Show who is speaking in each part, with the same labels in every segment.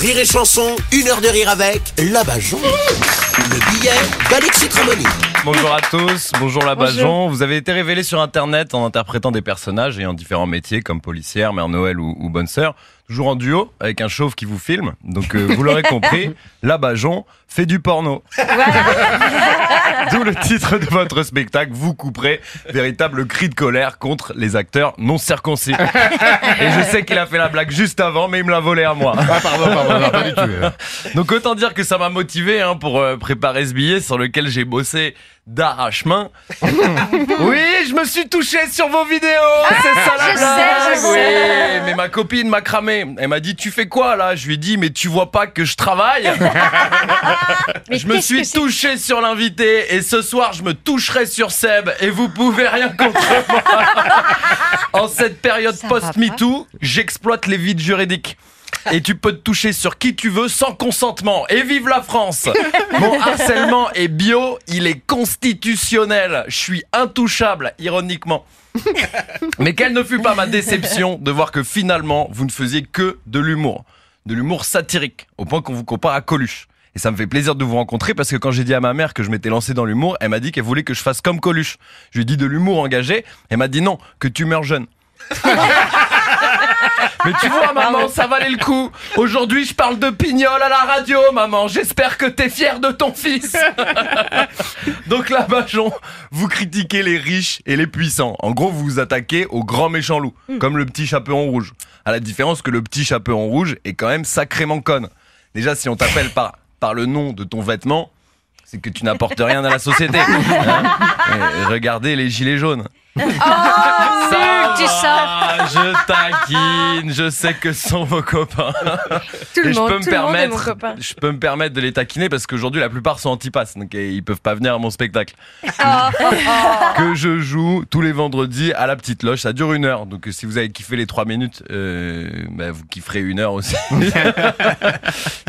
Speaker 1: Rire et chanson, une heure de rire avec la Bajon. Le billet d'Alexis Tramoni.
Speaker 2: Bonjour à tous, bonjour la Bajon. Vous avez été révélé sur internet en interprétant des personnages ayant différents métiers comme policière, mère Noël ou, ou bonne sœur. Toujours en duo avec un chauve qui vous filme. Donc euh, vous l'aurez compris, la Bajon fait du porno. D'où le titre de votre spectacle, vous couperez véritable cri de colère contre les acteurs non circoncis. Et je sais qu'il a fait la blague juste avant, mais il me l'a volé à moi.
Speaker 3: Ah, pardon, pardon, non, pas du tout.
Speaker 2: Donc autant dire que ça m'a motivé hein, pour euh, préparer ce billet sur lequel j'ai bossé d'arrache-main. oui, je me suis touché sur vos vidéos, c'est ça la
Speaker 4: je
Speaker 2: blague.
Speaker 4: sais, je
Speaker 2: oui,
Speaker 4: sais.
Speaker 2: mais ma copine m'a cramé. Elle m'a dit tu fais quoi là? Je lui ai dit mais tu vois pas que je travaille?
Speaker 4: Mais
Speaker 2: Je me suis touché sur l'invité et ce soir je me toucherai sur Seb et vous pouvez rien contre moi. en cette période post-MeToo, j'exploite les vides juridiques. Et tu peux te toucher sur qui tu veux sans consentement. Et vive la France Mon harcèlement est bio, il est constitutionnel. Je suis intouchable, ironiquement. Mais quelle ne fut pas ma déception de voir que finalement, vous ne faisiez que de l'humour. De l'humour satirique, au point qu'on vous compare à Coluche. Et ça me fait plaisir de vous rencontrer parce que quand j'ai dit à ma mère que je m'étais lancé dans l'humour, elle m'a dit qu'elle voulait que je fasse comme Coluche. Je lui ai dit de l'humour engagé, elle m'a dit non, que tu meurs jeune. Mais tu vois, maman, ça valait le coup. Aujourd'hui, je parle de pignol à la radio, maman. J'espère que t'es fière de ton fils. Donc là, Bajon, vous critiquez les riches et les puissants. En gros, vous vous attaquez aux grands méchants loups, comme le petit chaperon rouge. À la différence que le petit chaperon rouge est quand même sacrément conne. Déjà, si on t'appelle par, par le nom de ton vêtement, c'est que tu n'apportes rien à la société. Hein Et regardez les gilets jaunes.
Speaker 4: Oh,
Speaker 2: Ça
Speaker 4: tu sors.
Speaker 2: va, je taquine, je sais que ce sont vos copains.
Speaker 4: Tout le
Speaker 2: Et je
Speaker 4: monde,
Speaker 2: peux me
Speaker 4: tout le monde est mon
Speaker 2: permettre,
Speaker 4: copain.
Speaker 2: je peux me permettre de les taquiner parce qu'aujourd'hui la plupart sont antipasses, donc ils peuvent pas venir à mon spectacle. que je joue tous les vendredis à la petite loge, ça dure une heure, donc si vous avez kiffé les trois minutes, euh, bah, vous kifferez une heure aussi.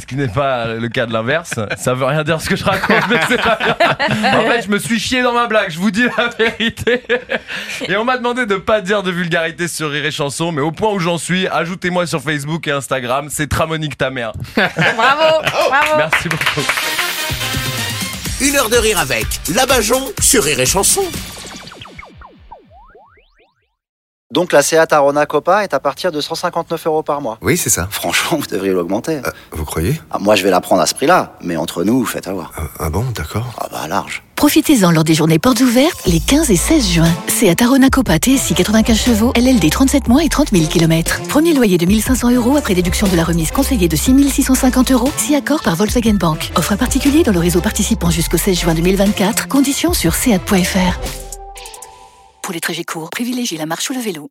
Speaker 2: ce qui n'est pas le cas de l'inverse. Ça veut rien dire ce que je raconte, mais c'est pas grave. En fait, je me suis chié dans ma blague, je vous dis la vérité. Et on m'a demandé de pas dire de vulgarité sur Rire et Chanson, mais au point où j'en suis, ajoutez-moi sur Facebook et Instagram, c'est Tramonique ta mère.
Speaker 4: Bravo, bravo.
Speaker 2: Merci beaucoup.
Speaker 1: Une heure de rire avec la Bajon sur Rire et chanson.
Speaker 5: Donc la Seat Arona Copa est à partir de 159 euros par mois.
Speaker 6: Oui, c'est ça.
Speaker 5: Franchement, vous devriez l'augmenter.
Speaker 6: Euh, vous croyez?
Speaker 5: Ah, moi, je vais la prendre à ce prix-là, mais entre nous, faites avoir.
Speaker 6: Ah, Ah bon, d'accord.
Speaker 5: Ah bah large.
Speaker 7: Profitez-en lors des journées portes ouvertes les 15 et 16 juin. C'est à Arona Copa TSI 95 chevaux, LLD 37 mois et 30 000 km. Premier loyer de 1500 euros après déduction de la remise conseillée de 6 650 euros, si accord par Volkswagen Bank. Offre à particulier dans le réseau participant jusqu'au 16 juin 2024. Conditions sur seat.fr. Pour les trajets courts, privilégiez la marche ou le vélo.